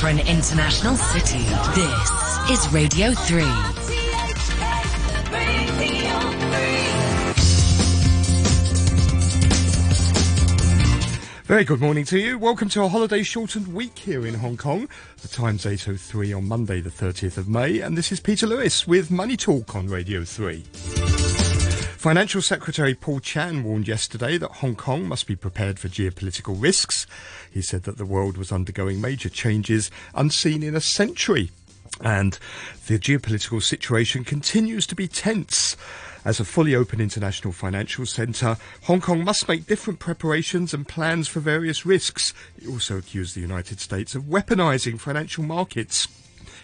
for an international city. This is Radio 3. Very good morning to you. Welcome to a holiday shortened week here in Hong Kong. The time's 8.03 on Monday the 30th of May and this is Peter Lewis with Money Talk on Radio 3. Financial Secretary Paul Chan warned yesterday that Hong Kong must be prepared for geopolitical risks. He said that the world was undergoing major changes unseen in a century and the geopolitical situation continues to be tense. As a fully open international financial centre, Hong Kong must make different preparations and plans for various risks. He also accused the United States of weaponising financial markets.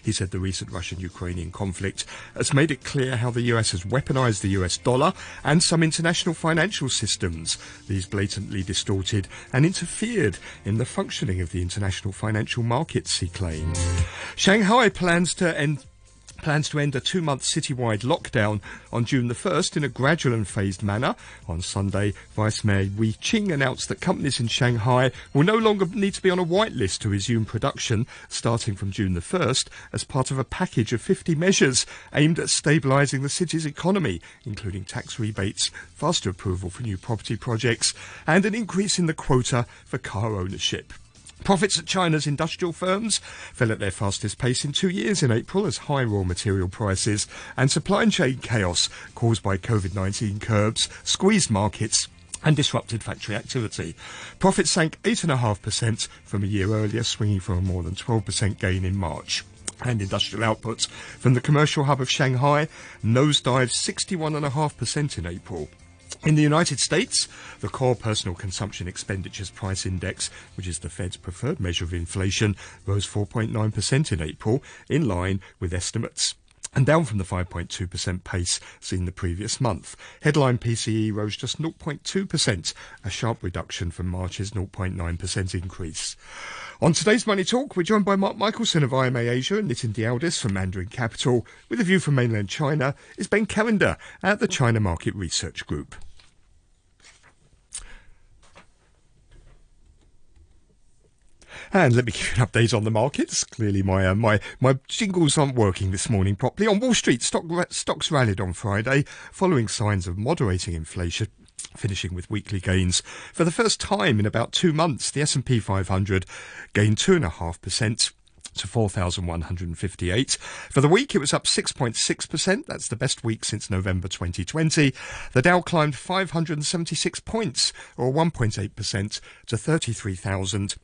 He said the recent Russian Ukrainian conflict has made it clear how the US has weaponized the US dollar and some international financial systems. These blatantly distorted and interfered in the functioning of the international financial markets, he claimed. Shanghai plans to end plans to end a two month citywide lockdown on June the 1st in a gradual and phased manner. On Sunday, Vice Mayor Wu Qing announced that companies in Shanghai will no longer need to be on a whitelist to resume production starting from June the 1st as part of a package of 50 measures aimed at stabilising the city's economy, including tax rebates, faster approval for new property projects, and an increase in the quota for car ownership. Profits at China's industrial firms fell at their fastest pace in two years in April as high raw material prices and supply chain chaos caused by COVID-19 curbs squeezed markets and disrupted factory activity. Profits sank 8.5% from a year earlier, swinging from a more than 12% gain in March and industrial output from the commercial hub of Shanghai nosedived 61.5% in April. In the United States, the core personal consumption expenditures price index, which is the Fed's preferred measure of inflation, rose 4.9% in April, in line with estimates and down from the 5.2% pace seen the previous month. Headline PCE rose just 0.2%, a sharp reduction from March's 0.9% increase. On today's Money Talk, we're joined by Mark Michelson of IMA Asia and Nitin Dialdas from Mandarin Capital. With a view from mainland China is Ben Cavender at the China Market Research Group. And let me give you an update on the markets. Clearly, my uh, my my jingles aren't working this morning properly. On Wall Street, stock, stocks rallied on Friday, following signs of moderating inflation finishing with weekly gains. For the first time in about two months, the S&P 500 gained 2.5% to 4,158. For the week, it was up 6.6%. That's the best week since November 2020. The Dow climbed 576 points, or 1.8%, to 33,000.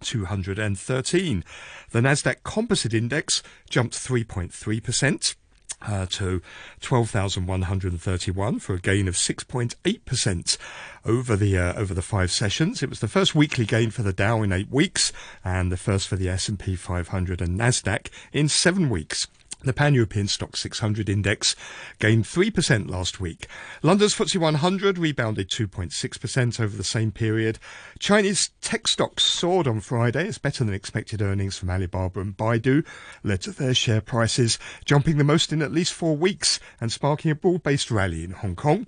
213. The Nasdaq Composite Index jumped 3.3%. Uh, to 12,131 for a gain of 6.8% over the uh, over the five sessions. It was the first weekly gain for the Dow in eight weeks, and the first for the S&P 500 and Nasdaq in seven weeks. The Pan-European STOXX 600 index gained 3% last week. London's FTSE 100 rebounded 2.6% over the same period. Chinese tech stocks soared on Friday as better than expected earnings from Alibaba and Baidu led to their share prices jumping the most in at least four weeks and sparking a broad-based rally in Hong Kong.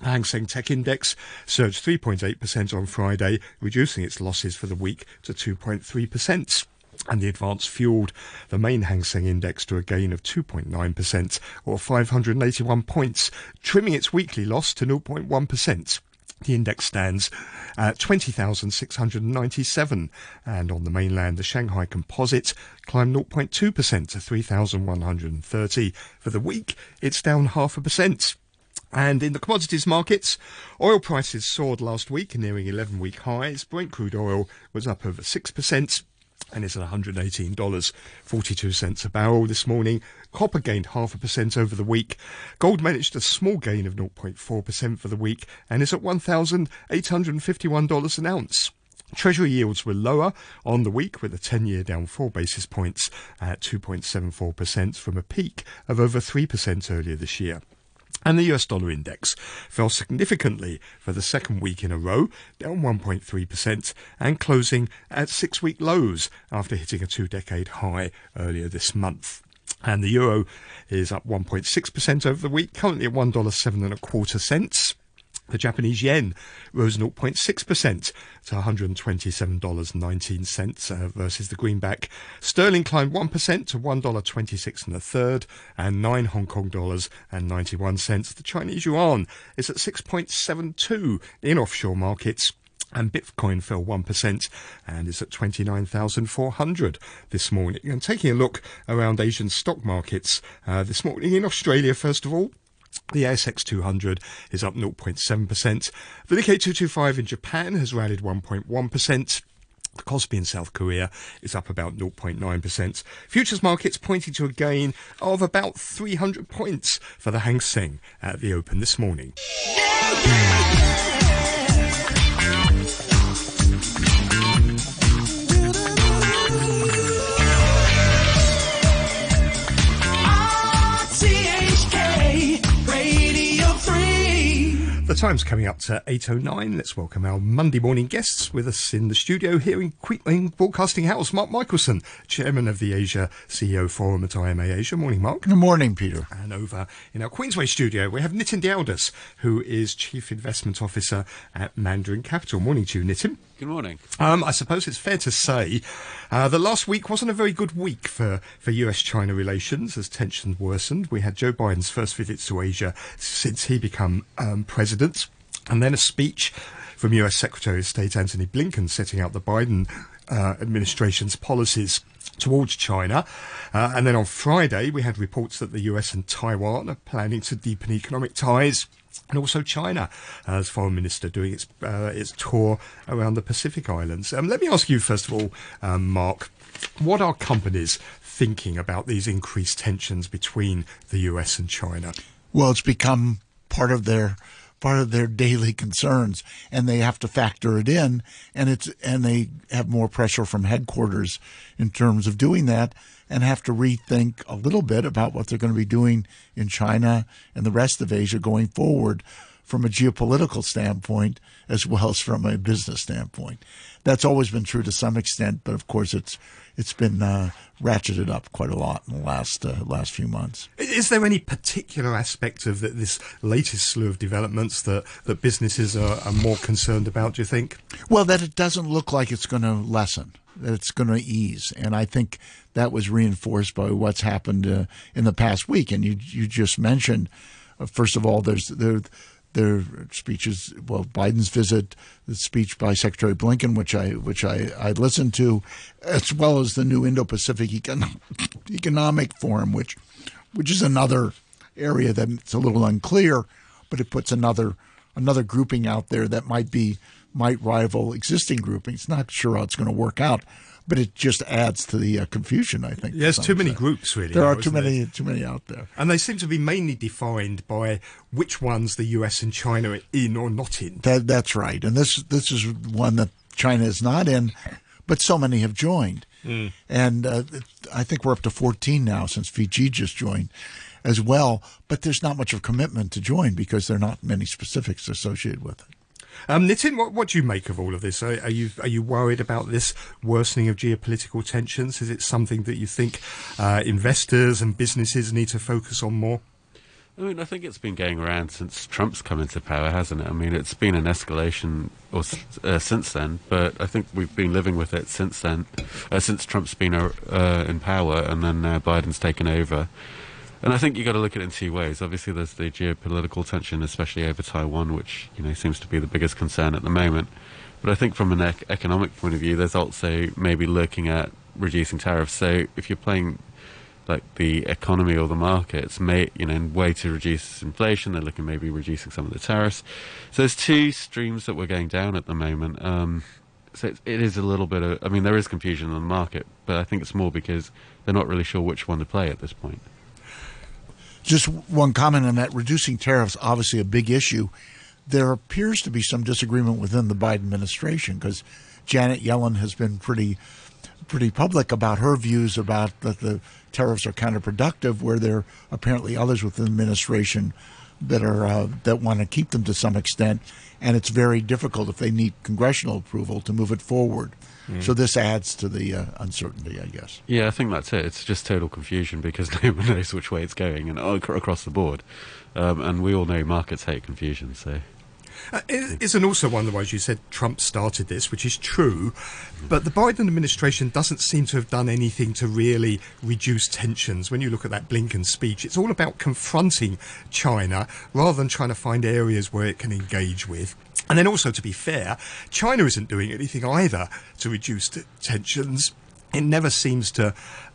The Hang Seng Tech Index surged 3.8% on Friday, reducing its losses for the week to 2.3% and the advance fueled the main Hang Seng index to a gain of 2.9% or 581 points, trimming its weekly loss to 0.1%. The index stands at 20,697 and on the mainland the Shanghai Composite climbed 0.2% to 3,130. For the week it's down half a percent. And in the commodities markets, oil prices soared last week, nearing 11 week highs. Brent crude oil was up over 6% and it's at $118.42 a barrel this morning. Copper gained half a percent over the week. Gold managed a small gain of 0.4% for the week and is at $1,851 an ounce. Treasury yields were lower on the week with the 10 year down 4 basis points at 2.74% from a peak of over 3% earlier this year. And the US dollar index fell significantly for the second week in a row, down 1.3% and closing at six week lows after hitting a two decade high earlier this month. And the euro is up 1.6% over the week, currently at $1.07 and a quarter cents. The Japanese yen rose 0.6% to $127.19 uh, versus the greenback. Sterling climbed 1% to $1.26 and a third and 9 Hong Kong dollars and 91 cents. The Chinese yuan is at 6.72 in offshore markets. And Bitcoin fell 1% and is at 29,400 this morning. And taking a look around Asian stock markets uh, this morning in Australia, first of all, the ASX 200 is up 0.7%. The Nikkei 225 in Japan has rallied 1.1%. The Kospi in South Korea is up about 0.9%. Futures markets pointing to a gain of about 300 points for the Hang Seng at the open this morning. The time's coming up to 8.09. Let's welcome our Monday morning guests with us in the studio here in Queetling Broadcasting House. Mark Michelson, Chairman of the Asia CEO Forum at IMA Asia. Morning, Mark. Good morning, Peter. And over in our Queensway studio, we have Nitin Dialdas, who is Chief Investment Officer at Mandarin Capital. Morning to you, Nitin. Good morning. Um, I suppose it's fair to say uh, the last week wasn't a very good week for, for US-China relations as tensions worsened. We had Joe Biden's first visit to Asia since he became um, president, and then a speech from US Secretary of State Antony Blinken setting out the Biden uh, administration's policies towards China. Uh, and then on Friday, we had reports that the US and Taiwan are planning to deepen economic ties and also China as foreign minister doing its uh, its tour around the Pacific Islands. Um, let me ask you first of all, um, Mark, what are companies thinking about these increased tensions between the US and China? Well, it's become part of their part of their daily concerns and they have to factor it in and it's and they have more pressure from headquarters in terms of doing that and have to rethink a little bit about what they're going to be doing in China and the rest of Asia going forward from a geopolitical standpoint as well as from a business standpoint. That's always been true to some extent, but of course it's it's been uh, ratcheted up quite a lot in the last uh, last few months. Is there any particular aspect of the, this latest slew of developments that that businesses are, are more concerned about? Do you think? Well, that it doesn't look like it's going to lessen that it's going to ease. And I think that was reinforced by what's happened uh, in the past week. And you you just mentioned, uh, first of all, there's there their speeches. Well, Biden's visit, the speech by Secretary Blinken, which I which I, I listened to, as well as the new Indo-Pacific Econ- Economic Forum, which which is another area that's a little unclear, but it puts another another grouping out there that might be might rival existing groupings. Not sure how it's going to work out, but it just adds to the uh, confusion. I think. There's too many groups, really. There now, are too many, there? too many out there, and they seem to be mainly defined by which ones the U.S. and China are in or not in. That, that's right, and this this is one that China is not in, but so many have joined, mm. and uh, I think we're up to 14 now since Fiji just joined as well. But there's not much of commitment to join because there are not many specifics associated with it. Um, Nitin, what, what do you make of all of this? Are, are, you are you worried about this worsening of geopolitical tensions? Is it something that you think uh, investors and businesses need to focus on more? I mean, I think it's been going around since Trump's come into power, hasn't it? I mean, it's been an escalation or, uh, since then, but I think we've been living with it since then, uh, since Trump's been uh, in power and then now Biden's taken over. And I think you've got to look at it in two ways. Obviously, there's the geopolitical tension, especially over Taiwan, which you know seems to be the biggest concern at the moment. But I think from an ec- economic point of view, there's also maybe looking at reducing tariffs. So if you're playing like the economy or the markets, may you know, way to reduce inflation, they're looking maybe reducing some of the tariffs. So there's two streams that we're going down at the moment. Um, so it, it is a little bit of, I mean, there is confusion in the market, but I think it's more because they're not really sure which one to play at this point. Just one comment on that reducing tariffs, obviously a big issue. There appears to be some disagreement within the Biden administration because Janet Yellen has been pretty pretty public about her views about that the tariffs are counterproductive, where there are apparently others within the administration that are uh, that want to keep them to some extent, and it's very difficult if they need congressional approval to move it forward. Mm. So this adds to the uh, uncertainty, I guess. Yeah, I think that's it. It's just total confusion because no one knows which way it's going, and across the board. Um, and we all know markets hate confusion, so. Uh, isn't also one of the ways you said Trump started this, which is true, but the Biden administration doesn't seem to have done anything to really reduce tensions. When you look at that Blinken speech, it's all about confronting China rather than trying to find areas where it can engage with. And then also, to be fair, China isn't doing anything either to reduce t- tensions. It never seems to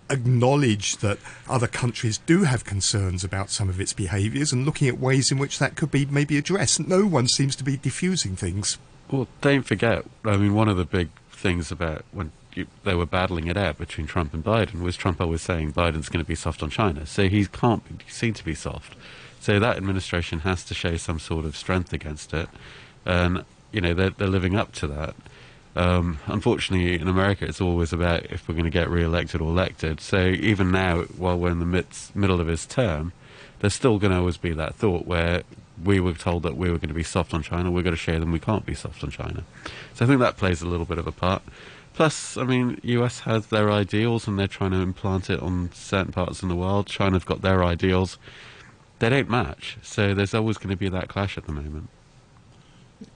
acknowledge that other countries do have concerns about some of its behaviours and looking at ways in which that could be maybe addressed. No one seems to be diffusing things. Well, don't forget, I mean, one of the big things about when you, they were battling it out between Trump and Biden was Trump always saying Biden's going to be soft on China. So he can't be seen to be soft. So that administration has to show some sort of strength against it. And, you know, they're, they're living up to that. Um, unfortunately, in America, it's always about if we're going to get re-elected or elected. So even now, while we're in the midst, middle of his term, there's still going to always be that thought where we were told that we were going to be soft on China. We're going to show them we can't be soft on China. So I think that plays a little bit of a part. Plus, I mean, US has their ideals and they're trying to implant it on certain parts in the world. China's got their ideals. They don't match. So there's always going to be that clash at the moment.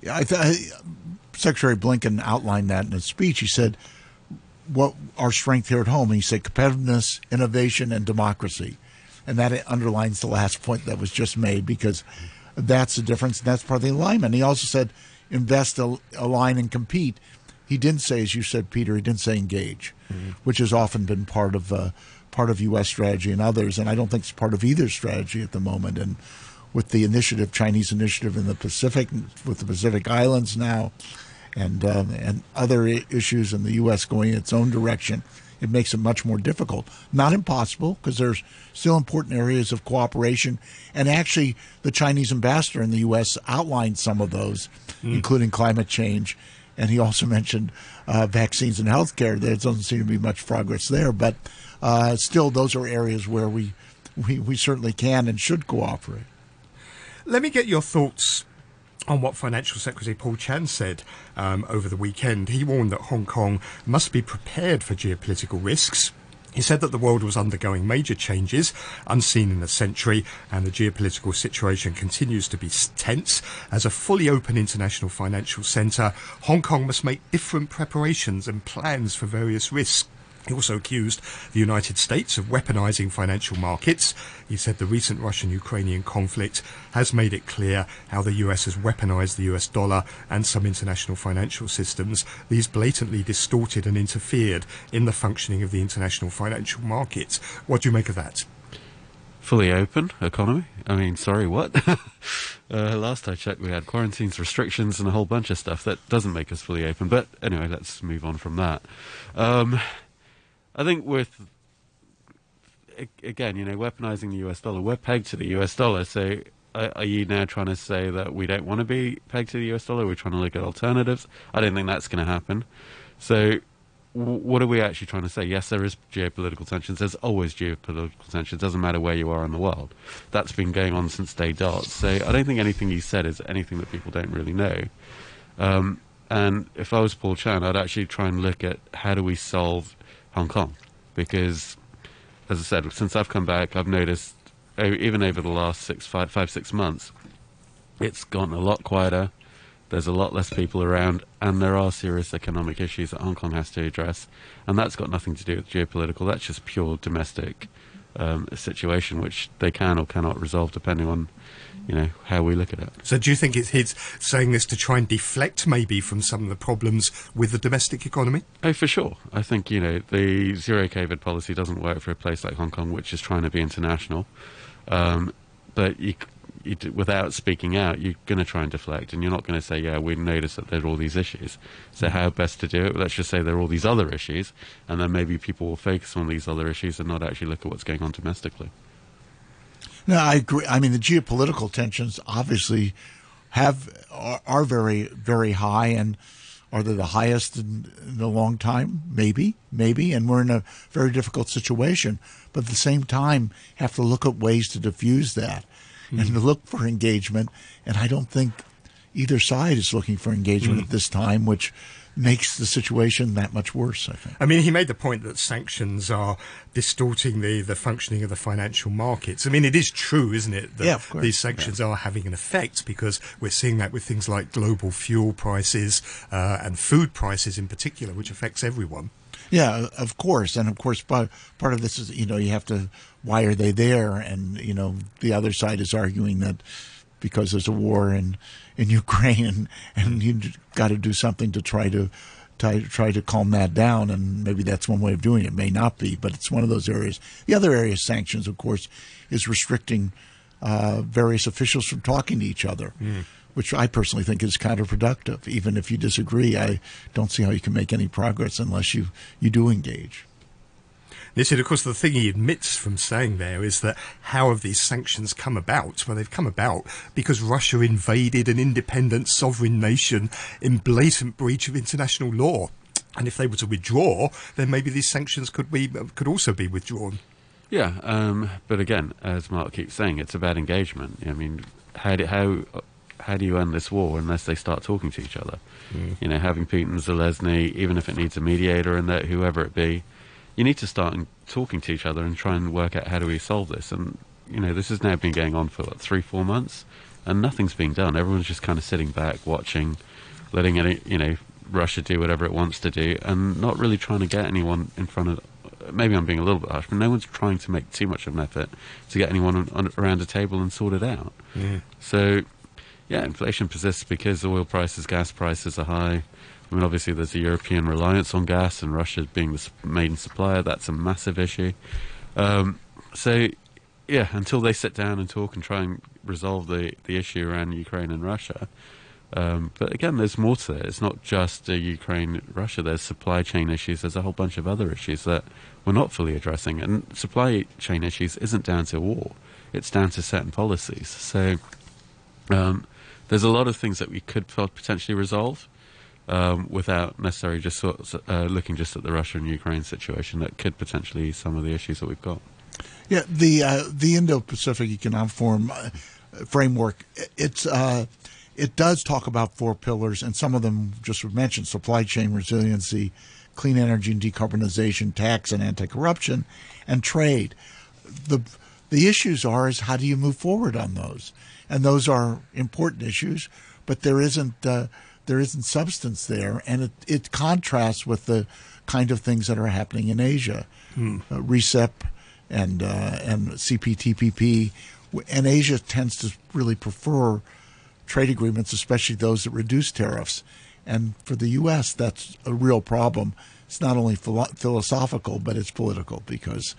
I th- Secretary Blinken outlined that in his speech. He said, "What our strength here at home?" And he said, "Competitiveness, innovation, and democracy." And that underlines the last point that was just made because that's the difference. And that's part of the alignment. He also said, "Invest, align, and compete." He didn't say, as you said, Peter. He didn't say engage, mm-hmm. which has often been part of uh, part of U.S. strategy and others. And I don't think it's part of either strategy at the moment. And with the initiative, Chinese initiative in the Pacific, with the Pacific Islands now, and um, and other issues in the U.S. going in its own direction, it makes it much more difficult. Not impossible because there's still important areas of cooperation, and actually, the Chinese ambassador in the U.S. outlined some of those, mm. including climate change, and he also mentioned uh, vaccines and healthcare. There doesn't seem to be much progress there, but uh, still, those are areas where we, we we certainly can and should cooperate. Let me get your thoughts on what Financial Secretary Paul Chan said um, over the weekend. He warned that Hong Kong must be prepared for geopolitical risks. He said that the world was undergoing major changes, unseen in a century, and the geopolitical situation continues to be tense. As a fully open international financial centre, Hong Kong must make different preparations and plans for various risks. He also accused the United States of weaponizing financial markets. He said the recent Russian Ukrainian conflict has made it clear how the US has weaponized the US dollar and some international financial systems. These blatantly distorted and interfered in the functioning of the international financial markets. What do you make of that? Fully open economy. I mean, sorry, what? uh, last I checked, we had quarantines, restrictions, and a whole bunch of stuff that doesn't make us fully open. But anyway, let's move on from that. Um, I think with again, you know, weaponizing the US dollar, we're pegged to the US dollar. So, are, you now trying to say that we don't want to be pegged to the US dollar? We're trying to look at alternatives. I don't think that's going to happen. So, what are we actually trying to say? Yes, there is geopolitical tensions. There's always geopolitical tensions. It doesn't matter where you are in the world. That's been going on since day dot. So, I don't think anything you said is anything that people don't really know. Um, and if I was Paul Chan, I'd actually try and look at how do we solve Hong Kong because, as I said, since I've come back, I've noticed even over the last six, five, five, six months, it's gotten a lot quieter. There's a lot less people around, and there are serious economic issues that Hong Kong has to address, and that's got nothing to do with geopolitical. That's just pure domestic um, situation, which they can or cannot resolve depending on you know how we look at it. So, do you think it's his saying this to try and deflect maybe from some of the problems with the domestic economy? Oh, for sure. I think you know the zero COVID policy doesn't work for a place like Hong Kong, which is trying to be international. Um, but you, you, without speaking out, you're going to try and deflect, and you're not going to say, "Yeah, we noticed that there are all these issues." So, how best to do it? Let's just say there are all these other issues, and then maybe people will focus on these other issues and not actually look at what's going on domestically. No, I agree. I mean, the geopolitical tensions obviously have are, are very very high, and are they the highest in, in, a long time? Maybe, maybe. And we're in a very difficult situation, but at the same time, have to look at ways to diffuse that mm-hmm. and to look for engagement. And I don't think either side is looking for engagement mm-hmm. at this time, which makes the situation that much worse. I think. I mean, he made the point that sanctions are distorting the, the functioning of the financial markets. I mean, it is true, isn't it, that Yeah, of course. these sanctions are having an effect because we're seeing that with things like global fuel prices uh, and food prices in particular, which affects everyone. Yeah, of course, and of course, part part of this is you know you have to why are they there, and you know the other side is arguing that because there's a war in in Ukraine and, and you got to do something to try to try, try to calm that down, and maybe that's one way of doing it. it. May not be, but it's one of those areas. The other area of sanctions, of course, is restricting uh, various officials from talking to each other. Which I personally think is counterproductive. Even if you disagree, I don't see how you can make any progress unless you, you do engage. This is, of course, the thing he admits from saying there is that how have these sanctions come about? Well, they've come about because Russia invaded an independent sovereign nation in blatant breach of international law. And if they were to withdraw, then maybe these sanctions could be could also be withdrawn. Yeah, um, but again, as Mark keeps saying, it's about engagement. I mean, how do, how how do you end this war unless they start talking to each other? You know, having Putin, Zelensky, even if it needs a mediator in there, whoever it be, you need to start talking to each other and try and work out how do we solve this. And you know, this has now been going on for what, three, four months, and nothing's being done. Everyone's just kind of sitting back, watching, letting it, you know, Russia do whatever it wants to do, and not really trying to get anyone in front of. Maybe I'm being a little bit harsh, but no one's trying to make too much of an effort to get anyone on, on, around a table and sort it out. So, yeah, inflation persists because oil prices, gas prices are high. I mean, obviously, there's a European reliance on gas, and Russia being the main supplier, that's a massive issue. Um, so, yeah, until they sit down and talk and try and resolve the, the issue around Ukraine and Russia. Um, but again, there's more to it. It's not just uh, Ukraine, Russia. There's supply chain issues. There's a whole bunch of other issues that we're not fully addressing. And supply chain issues isn't down to war; it's down to certain policies. So um, there's a lot of things that we could potentially resolve um, without necessarily just sort of, uh, looking just at the Russia and Ukraine situation. That could potentially ease some of the issues that we've got. Yeah, the uh, the Indo-Pacific Economic Forum uh, framework it's uh, it does talk about four pillars, and some of them just mentioned: supply chain resiliency, clean energy and decarbonization, tax and anti-corruption, and trade. the The issues are is how do you move forward on those, and those are important issues, but there isn't uh, there isn't substance there, and it it contrasts with the kind of things that are happening in Asia, uh, RCEP and uh, and CPTPP, and Asia tends to really prefer trade agreements, especially those that reduce tariffs. And for the U.S., that's a real problem. It's not only philo- philosophical, but it's political because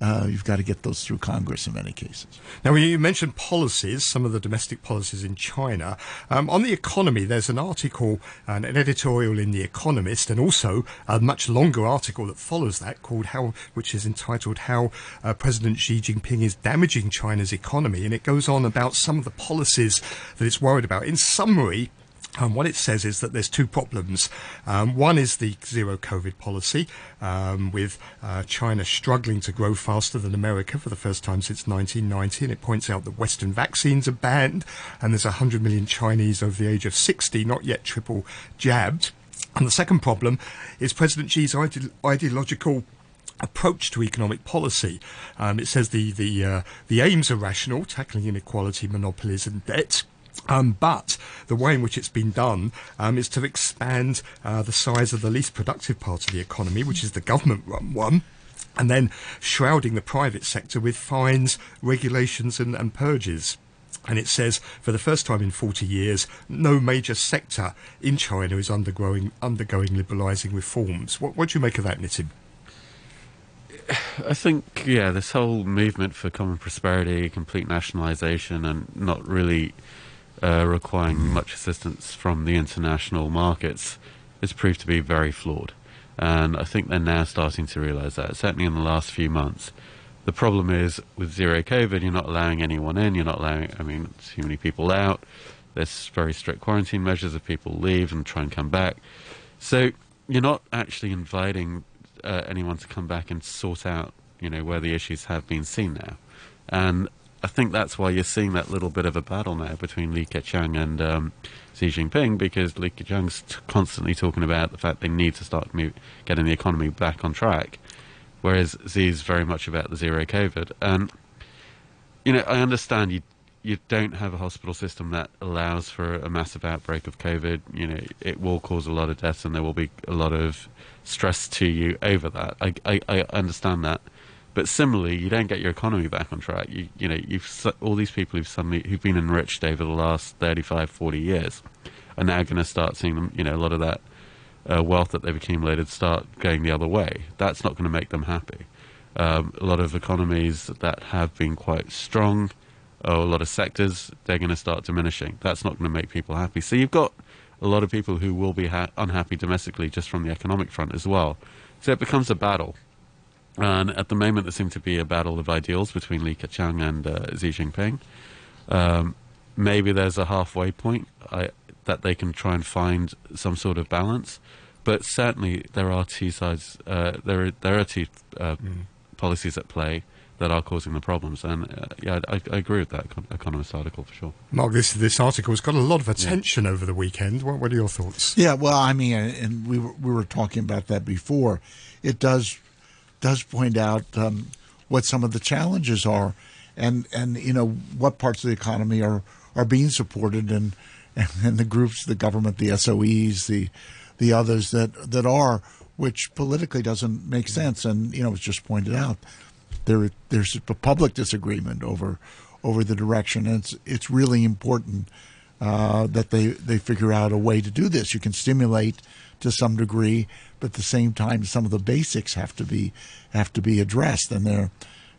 uh, you've got to get those through Congress in many cases. Now, you mentioned policies, some of the domestic policies in China, um, on the economy, there's an article, an, an editorial in The Economist, and also a much longer article that follows that called "How," which is entitled "How uh, President Xi Jinping is Damaging China's Economy," and it goes on about some of the policies that it's worried about. In summary. Um, what it says is that there's two problems. Um, one is the zero COVID policy, um, with uh, China struggling to grow faster than America for the first time since 1990. And it points out that Western vaccines are banned, and there's 100 million Chinese over the age of 60 not yet triple jabbed. And the second problem is President Xi's ide- ideological approach to economic policy. Um, it says the the uh, the aims are rational, tackling inequality, monopolies, and debt. Um, but the way in which it's been done um, is to expand uh, the size of the least productive part of the economy, which is the government-run one, and then shrouding the private sector with fines, regulations, and, and purges. And it says, for the first time in 40 years, no major sector in China is undergoing undergoing liberalising reforms. What, what do you make of that, Nitin? I think, yeah, this whole movement for common prosperity, complete nationalisation, and not really uh, requiring much assistance from the international markets has proved to be very flawed. And I think they're now starting to realise that, certainly in the last few months. The problem is with zero COVID, you're not allowing anyone in, you're not allowing, I mean, too many people out. There's very strict quarantine measures if people leave and try and come back. So you're not actually inviting uh, anyone to come back and sort out, you know, where the issues have been seen now. And I think that's why you're seeing that little bit of a battle now between Li Keqiang and um, Xi Jinping, because Li Keqiang's t- constantly talking about the fact they need to start move, getting the economy back on track, whereas Xi's very much about the zero COVID. And you know, I understand you you don't have a hospital system that allows for a massive outbreak of COVID. You know, it will cause a lot of deaths, and there will be a lot of stress to you over that. I I, I understand that. But similarly, you don't get your economy back on track. You, you know, you've all these people who've suddenly who've been enriched over the last 35, 40 years are now going to start seeing them. You know, a lot of that uh, wealth that they've accumulated start going the other way. That's not going to make them happy. Um, a lot of economies that have been quite strong, or a lot of sectors, they're going to start diminishing. That's not going to make people happy. So you've got a lot of people who will be ha- unhappy domestically just from the economic front as well. So it becomes a battle. And at the moment, there seems to be a battle of ideals between Li Keqiang and uh, Xi Jinping. Um, maybe there's a halfway point I, that they can try and find some sort of balance. But certainly, there are two sides. Uh, there, are, there are two uh, mm. policies at play that are causing the problems. And uh, yeah, I, I, agree with that Economist article for sure. Mark, this this article has got a lot of attention yeah. over the weekend. What, what, are your thoughts? Yeah, well, I mean, and we were, we were talking about that before. It does does point out um, what some of the challenges are, and and you know what parts of the economy are are being supported, and and, the groups, the government, the SOEs, the the others that that are, which politically doesn't make sense, and you know it's just pointed out there there's a public disagreement over over the direction, and it's it's really important. Uh, that they, they figure out a way to do this. You can stimulate to some degree, but at the same time, some of the basics have to be have to be addressed, and they're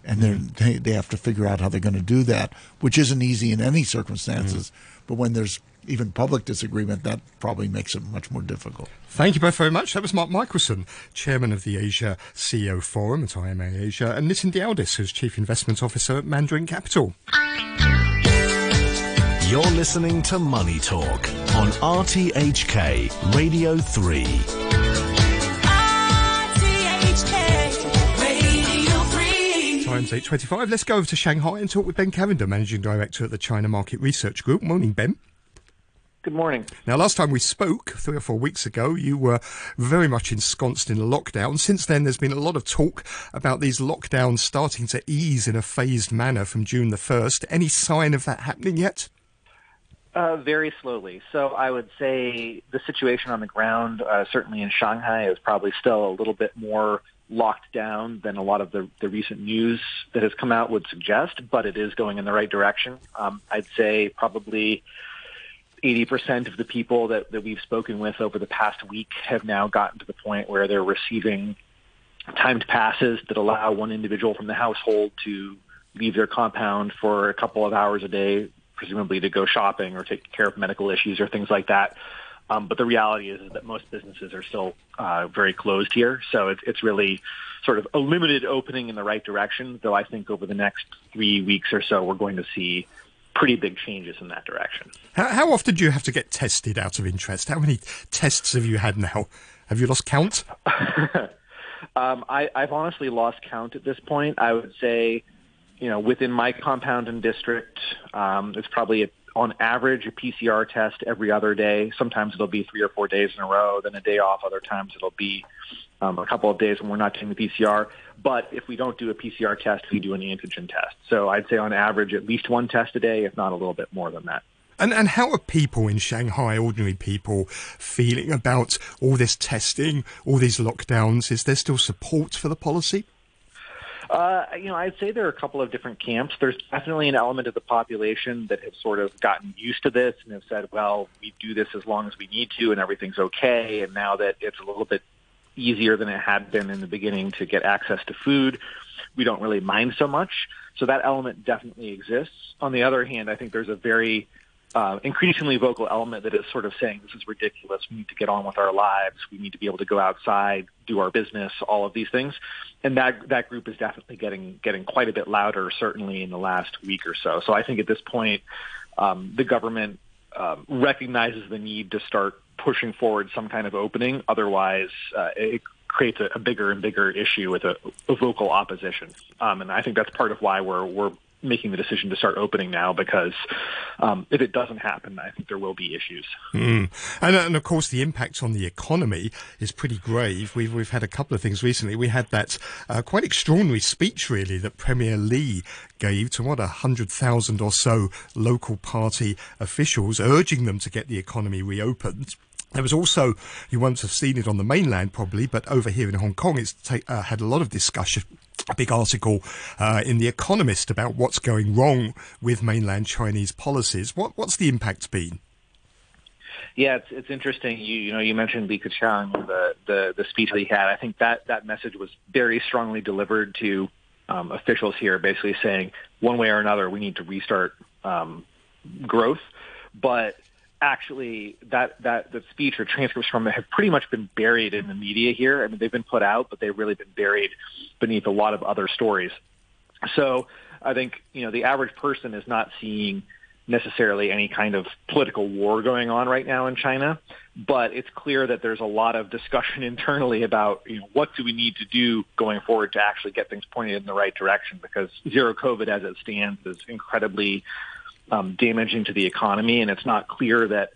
and they're, mm. they they have to figure out how they're going to do that, which isn't easy in any circumstances. Mm. But when there's even public disagreement, that probably makes it much more difficult. Thank you both very much. That was Mark Michelson, Chairman of the Asia CEO Forum at IMA Asia, and Nitin Dialdas, who's Chief Investment Officer at Mandarin Capital. You're listening to Money Talk on RTHK Radio 3. Times 8.25. Let's go over to Shanghai and talk with Ben Cavender, Managing Director at the China Market Research Group. Morning, Ben. Good morning. Now, last time we spoke, three or four weeks ago, you were very much ensconced in a lockdown. Since then, there's been a lot of talk about these lockdowns starting to ease in a phased manner from June the 1st. Any sign of that happening yet? Uh, very slowly. So I would say the situation on the ground, uh, certainly in Shanghai, is probably still a little bit more locked down than a lot of the, the recent news that has come out would suggest, but it is going in the right direction. Um, I'd say probably 80% of the people that, that we've spoken with over the past week have now gotten to the point where they're receiving timed passes that allow one individual from the household to leave their compound for a couple of hours a day, presumably to go shopping or take care of medical issues or things like that. Um, but the reality is, is that most businesses are still uh, very closed here. So it's, it's really sort of a limited opening in the right direction, though I think over the next three weeks or so, we're going to see pretty big changes in that direction. How, how, often do you have to get tested out of interest? How many tests have you had now? Have you lost count? um, I, I've honestly lost count at this point. I would say, you know, within my compound and district, um, it's probably a, on average a PCR test every other day. Sometimes it'll be three or four days in a row, then a day off. Other times it'll be um, a couple of days when we're not doing the PCR. But if we don't do a PCR test, we do an antigen test. So I'd say on average at least one test a day, if not a little bit more than that. And and how are people in Shanghai, ordinary people, feeling about all this testing, all these lockdowns? Is there still support for the policy? Uh, you know, I'd say there are a couple of different camps. There's definitely an element of the population that have sort of gotten used to this and have said, well, we do this as long as we need to and everything's okay. And now that it's a little bit easier than it had been in the beginning to get access to food. We don't really mind so much. So that element definitely exists. On the other hand, I think there's a very uh, increasingly vocal element that is sort of saying this is ridiculous. We need to get on with our lives. We need to be able to go outside, do our business, all of these things. And that that group is definitely getting getting quite a bit louder, certainly in the last week or so. So I think at this point, um, the government um, recognizes the need to start pushing forward some kind of opening. Otherwise, uh, it creates a, a, bigger and bigger issue with a, a vocal opposition. Um, and I think that's part of why we're we're making the decision to start opening now because um, if it doesn't happen, I think there will be issues. Mm. And, and of course, the impact on the economy is pretty grave. We've we've had a couple of things recently. We had that uh, quite extraordinary speech, really, that Premier Li gave to what a hundred thousand or so local party officials, urging them to get the economy reopened. There was also, you won't have seen it on the mainland probably, but over here in Hong Kong, it's ta- uh, had a lot of discussion a big article uh, in The Economist about what's going wrong with mainland Chinese policies. What, what's the impact been? Yeah, it's it's interesting. You you know you mentioned Li Keqiang, the the the speech that he had. I think that that message was very strongly delivered to um, officials here, basically saying one way or another we need to restart um, growth, but actually that that the speech or transcripts from it have pretty much been buried in the media here. I mean, they've been put out, but they've really been buried beneath a lot of other stories. So I think you know the average person is not seeing necessarily any kind of political war going on right now in China, but it's clear that there's a lot of discussion internally about you know what do we need to do going forward to actually get things pointed in the right direction because zero COVID as it stands is incredibly um, damaging to the economy, and it's not clear that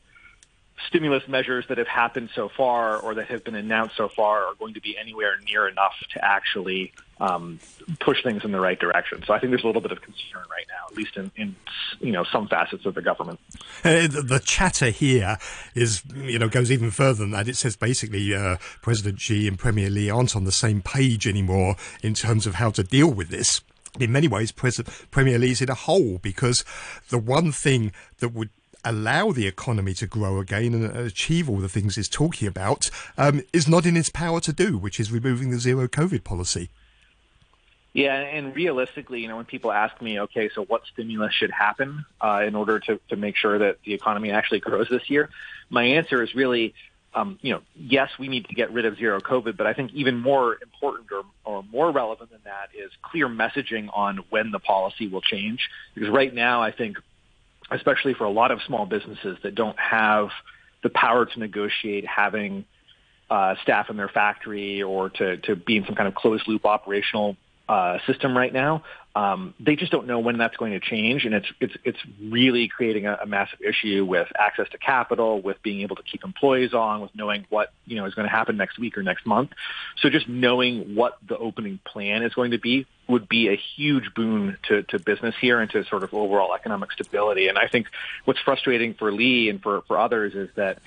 stimulus measures that have happened so far or that have been announced so far are going to be anywhere near enough to actually um, push things in the right direction. So I think there's a little bit of concern right now, at least in, in you know some facets of the government. Uh, the, chatter here is you know goes even further than that. It says basically uh, President Xi and Premier Li aren't on the same page anymore in terms of how to deal with this in many ways, Premier Li's in a hole because the one thing that would allow the economy to grow again and achieve all the things he's talking about um, is not in its power to do, which is removing the zero COVID policy. Yeah, and realistically, you know, when people ask me, okay, so what stimulus should happen uh, in order to, to make sure that the economy actually grows this year, my answer is really um, you know, yes, we need to get rid of zero COVID, but I think even more important or, or more relevant than that is clear messaging on when the policy will change. Because right now, I think, especially for a lot of small businesses that don't have the power to negotiate having uh, staff in their factory or to, to be in some kind of closed loop operational uh, system right now. Um, they just don't know when that's going to change, and it's it's it's really creating a, a massive issue with access to capital, with being able to keep employees on, with knowing what you know is going to happen next week or next month. So just knowing what the opening plan is going to be would be a huge boon to, to business here and to sort of overall economic stability. And I think what's frustrating for Li and for for others is that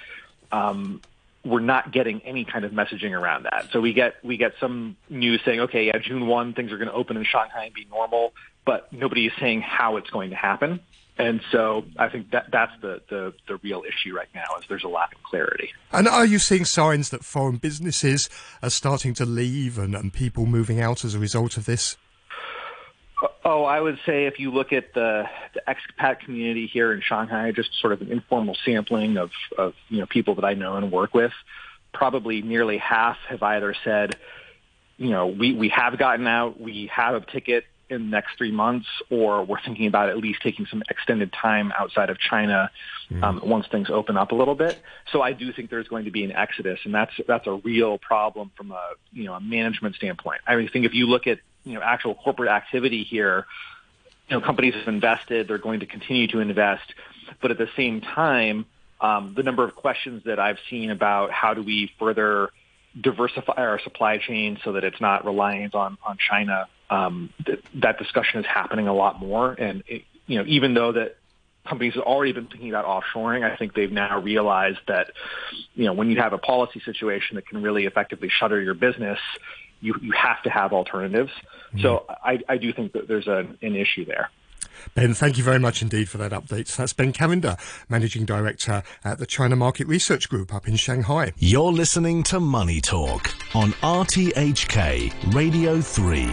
um, we're not getting any kind of messaging around that. So we get we get some news saying, okay, yeah, June one things are going to open in Shanghai and be normal, but nobody is saying how it's going to happen. And so I think that that's the, the, the real issue right now is there's a lack of clarity. And are you seeing signs that foreign businesses are starting to leave and, and people moving out as a result of this? Oh, I would say if you look at the, the expat community here in Shanghai, just sort of an informal sampling of, of you know people that I know and work with, probably nearly half have either said, you know, we, we have gotten out, we have a ticket in the next three months, or we're thinking about at least taking some extended time outside of China mm. um, once things open up a little bit. So I do think there's going to be an exodus, and that's that's a real problem from a you know a management standpoint. I mean, I think if you look at you know actual corporate activity here, you know companies have invested, they're going to continue to invest, but at the same time, um, the number of questions that I've seen about how do we further diversify our supply chain so that it's not reliant on on China, um, th- that discussion is happening a lot more. And it, you know, even though that companies have already been thinking about offshoring. I think they've now realized that, you know, when you have a policy situation that can really effectively shutter your business, you, you have to have alternatives. Mm-hmm. So I, I do think that there's a, an issue there. Ben, thank you very much indeed for that update. That's Ben Cavender, Managing Director at the China Market Research Group up in Shanghai. You're listening to Money Talk on RTHK Radio 3.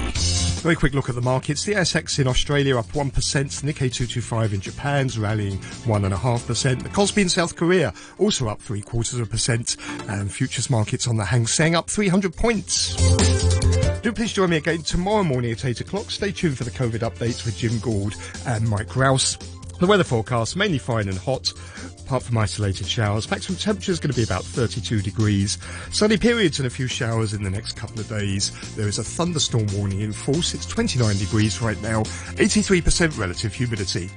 Very quick look at the markets. The ASX in Australia up 1%, the Nikkei 225 in Japan's rallying 1.5%. The Kospi in South Korea also up three quarters of a percent, and futures markets on the Hang Seng up 300 points. Do please join me again tomorrow morning at 8 o'clock. Stay tuned for the COVID updates with Jim Gould and Mike Rouse. The weather forecast mainly fine and hot, apart from isolated showers. Maximum temperature is going to be about 32 degrees. Sunny periods and a few showers in the next couple of days. There is a thunderstorm warning in force. It's 29 degrees right now, 83% relative humidity.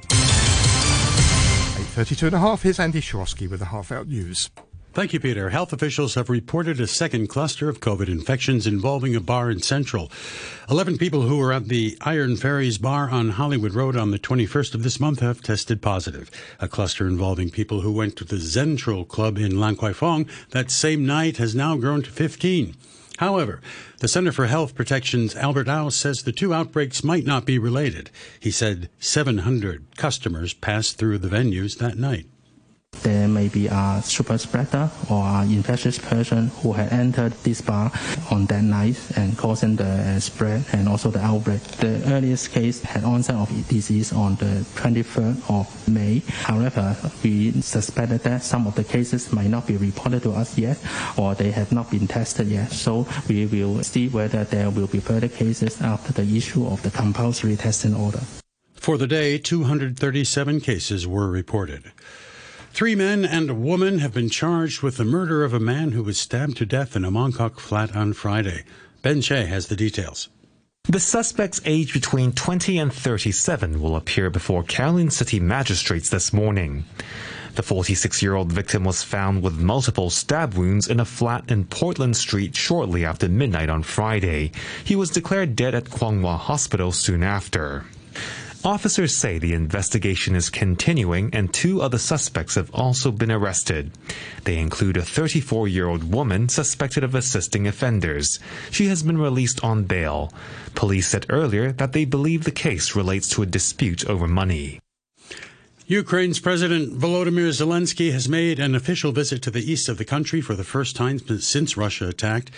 8.32 and a half, here's Andy Shorosky with the half out news. Thank you, Peter. Health officials have reported a second cluster of COVID infections involving a bar in Central. Eleven people who were at the Iron Fairies bar on Hollywood Road on the 21st of this month have tested positive. A cluster involving people who went to the Central Club in Lan Kwai Fong that same night has now grown to 15. However, the Center for Health Protection's Albert Au says the two outbreaks might not be related. He said 700 customers passed through the venues that night. There may be a super spreader or an infectious person who had entered this bar on that night and causing the uh, spread and also the outbreak. The earliest case had onset of disease on the 23rd of May. However, we suspected that some of the cases might not be reported to us yet or they have not been tested yet. So we will see whether there will be further cases after the issue of the compulsory testing order. For the day, 237 cases were reported. Three men and a woman have been charged with the murder of a man who was stabbed to death in a Mongkok flat on Friday. Ben Che has the details. The suspects aged between 20 and 37 will appear before Kowloon City magistrates this morning. The 46 year old victim was found with multiple stab wounds in a flat in Portland Street shortly after midnight on Friday. He was declared dead at Kwong Wah Hospital soon after. Officers say the investigation is continuing and two other suspects have also been arrested. They include a 34 year old woman suspected of assisting offenders. She has been released on bail. Police said earlier that they believe the case relates to a dispute over money. Ukraine's President Volodymyr Zelensky has made an official visit to the east of the country for the first time since Russia attacked.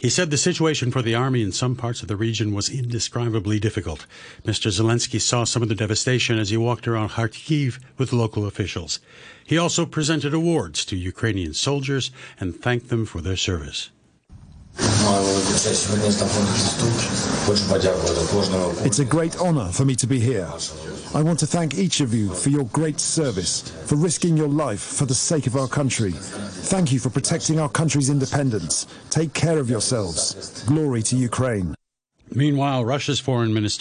He said the situation for the army in some parts of the region was indescribably difficult. Mr. Zelensky saw some of the devastation as he walked around Kharkiv with local officials. He also presented awards to Ukrainian soldiers and thanked them for their service. It's a great honor for me to be here. I want to thank each of you for your great service, for risking your life for the sake of our country. Thank you for protecting our country's independence. Take care of yourselves. Glory to Ukraine. Meanwhile, Russia's foreign minister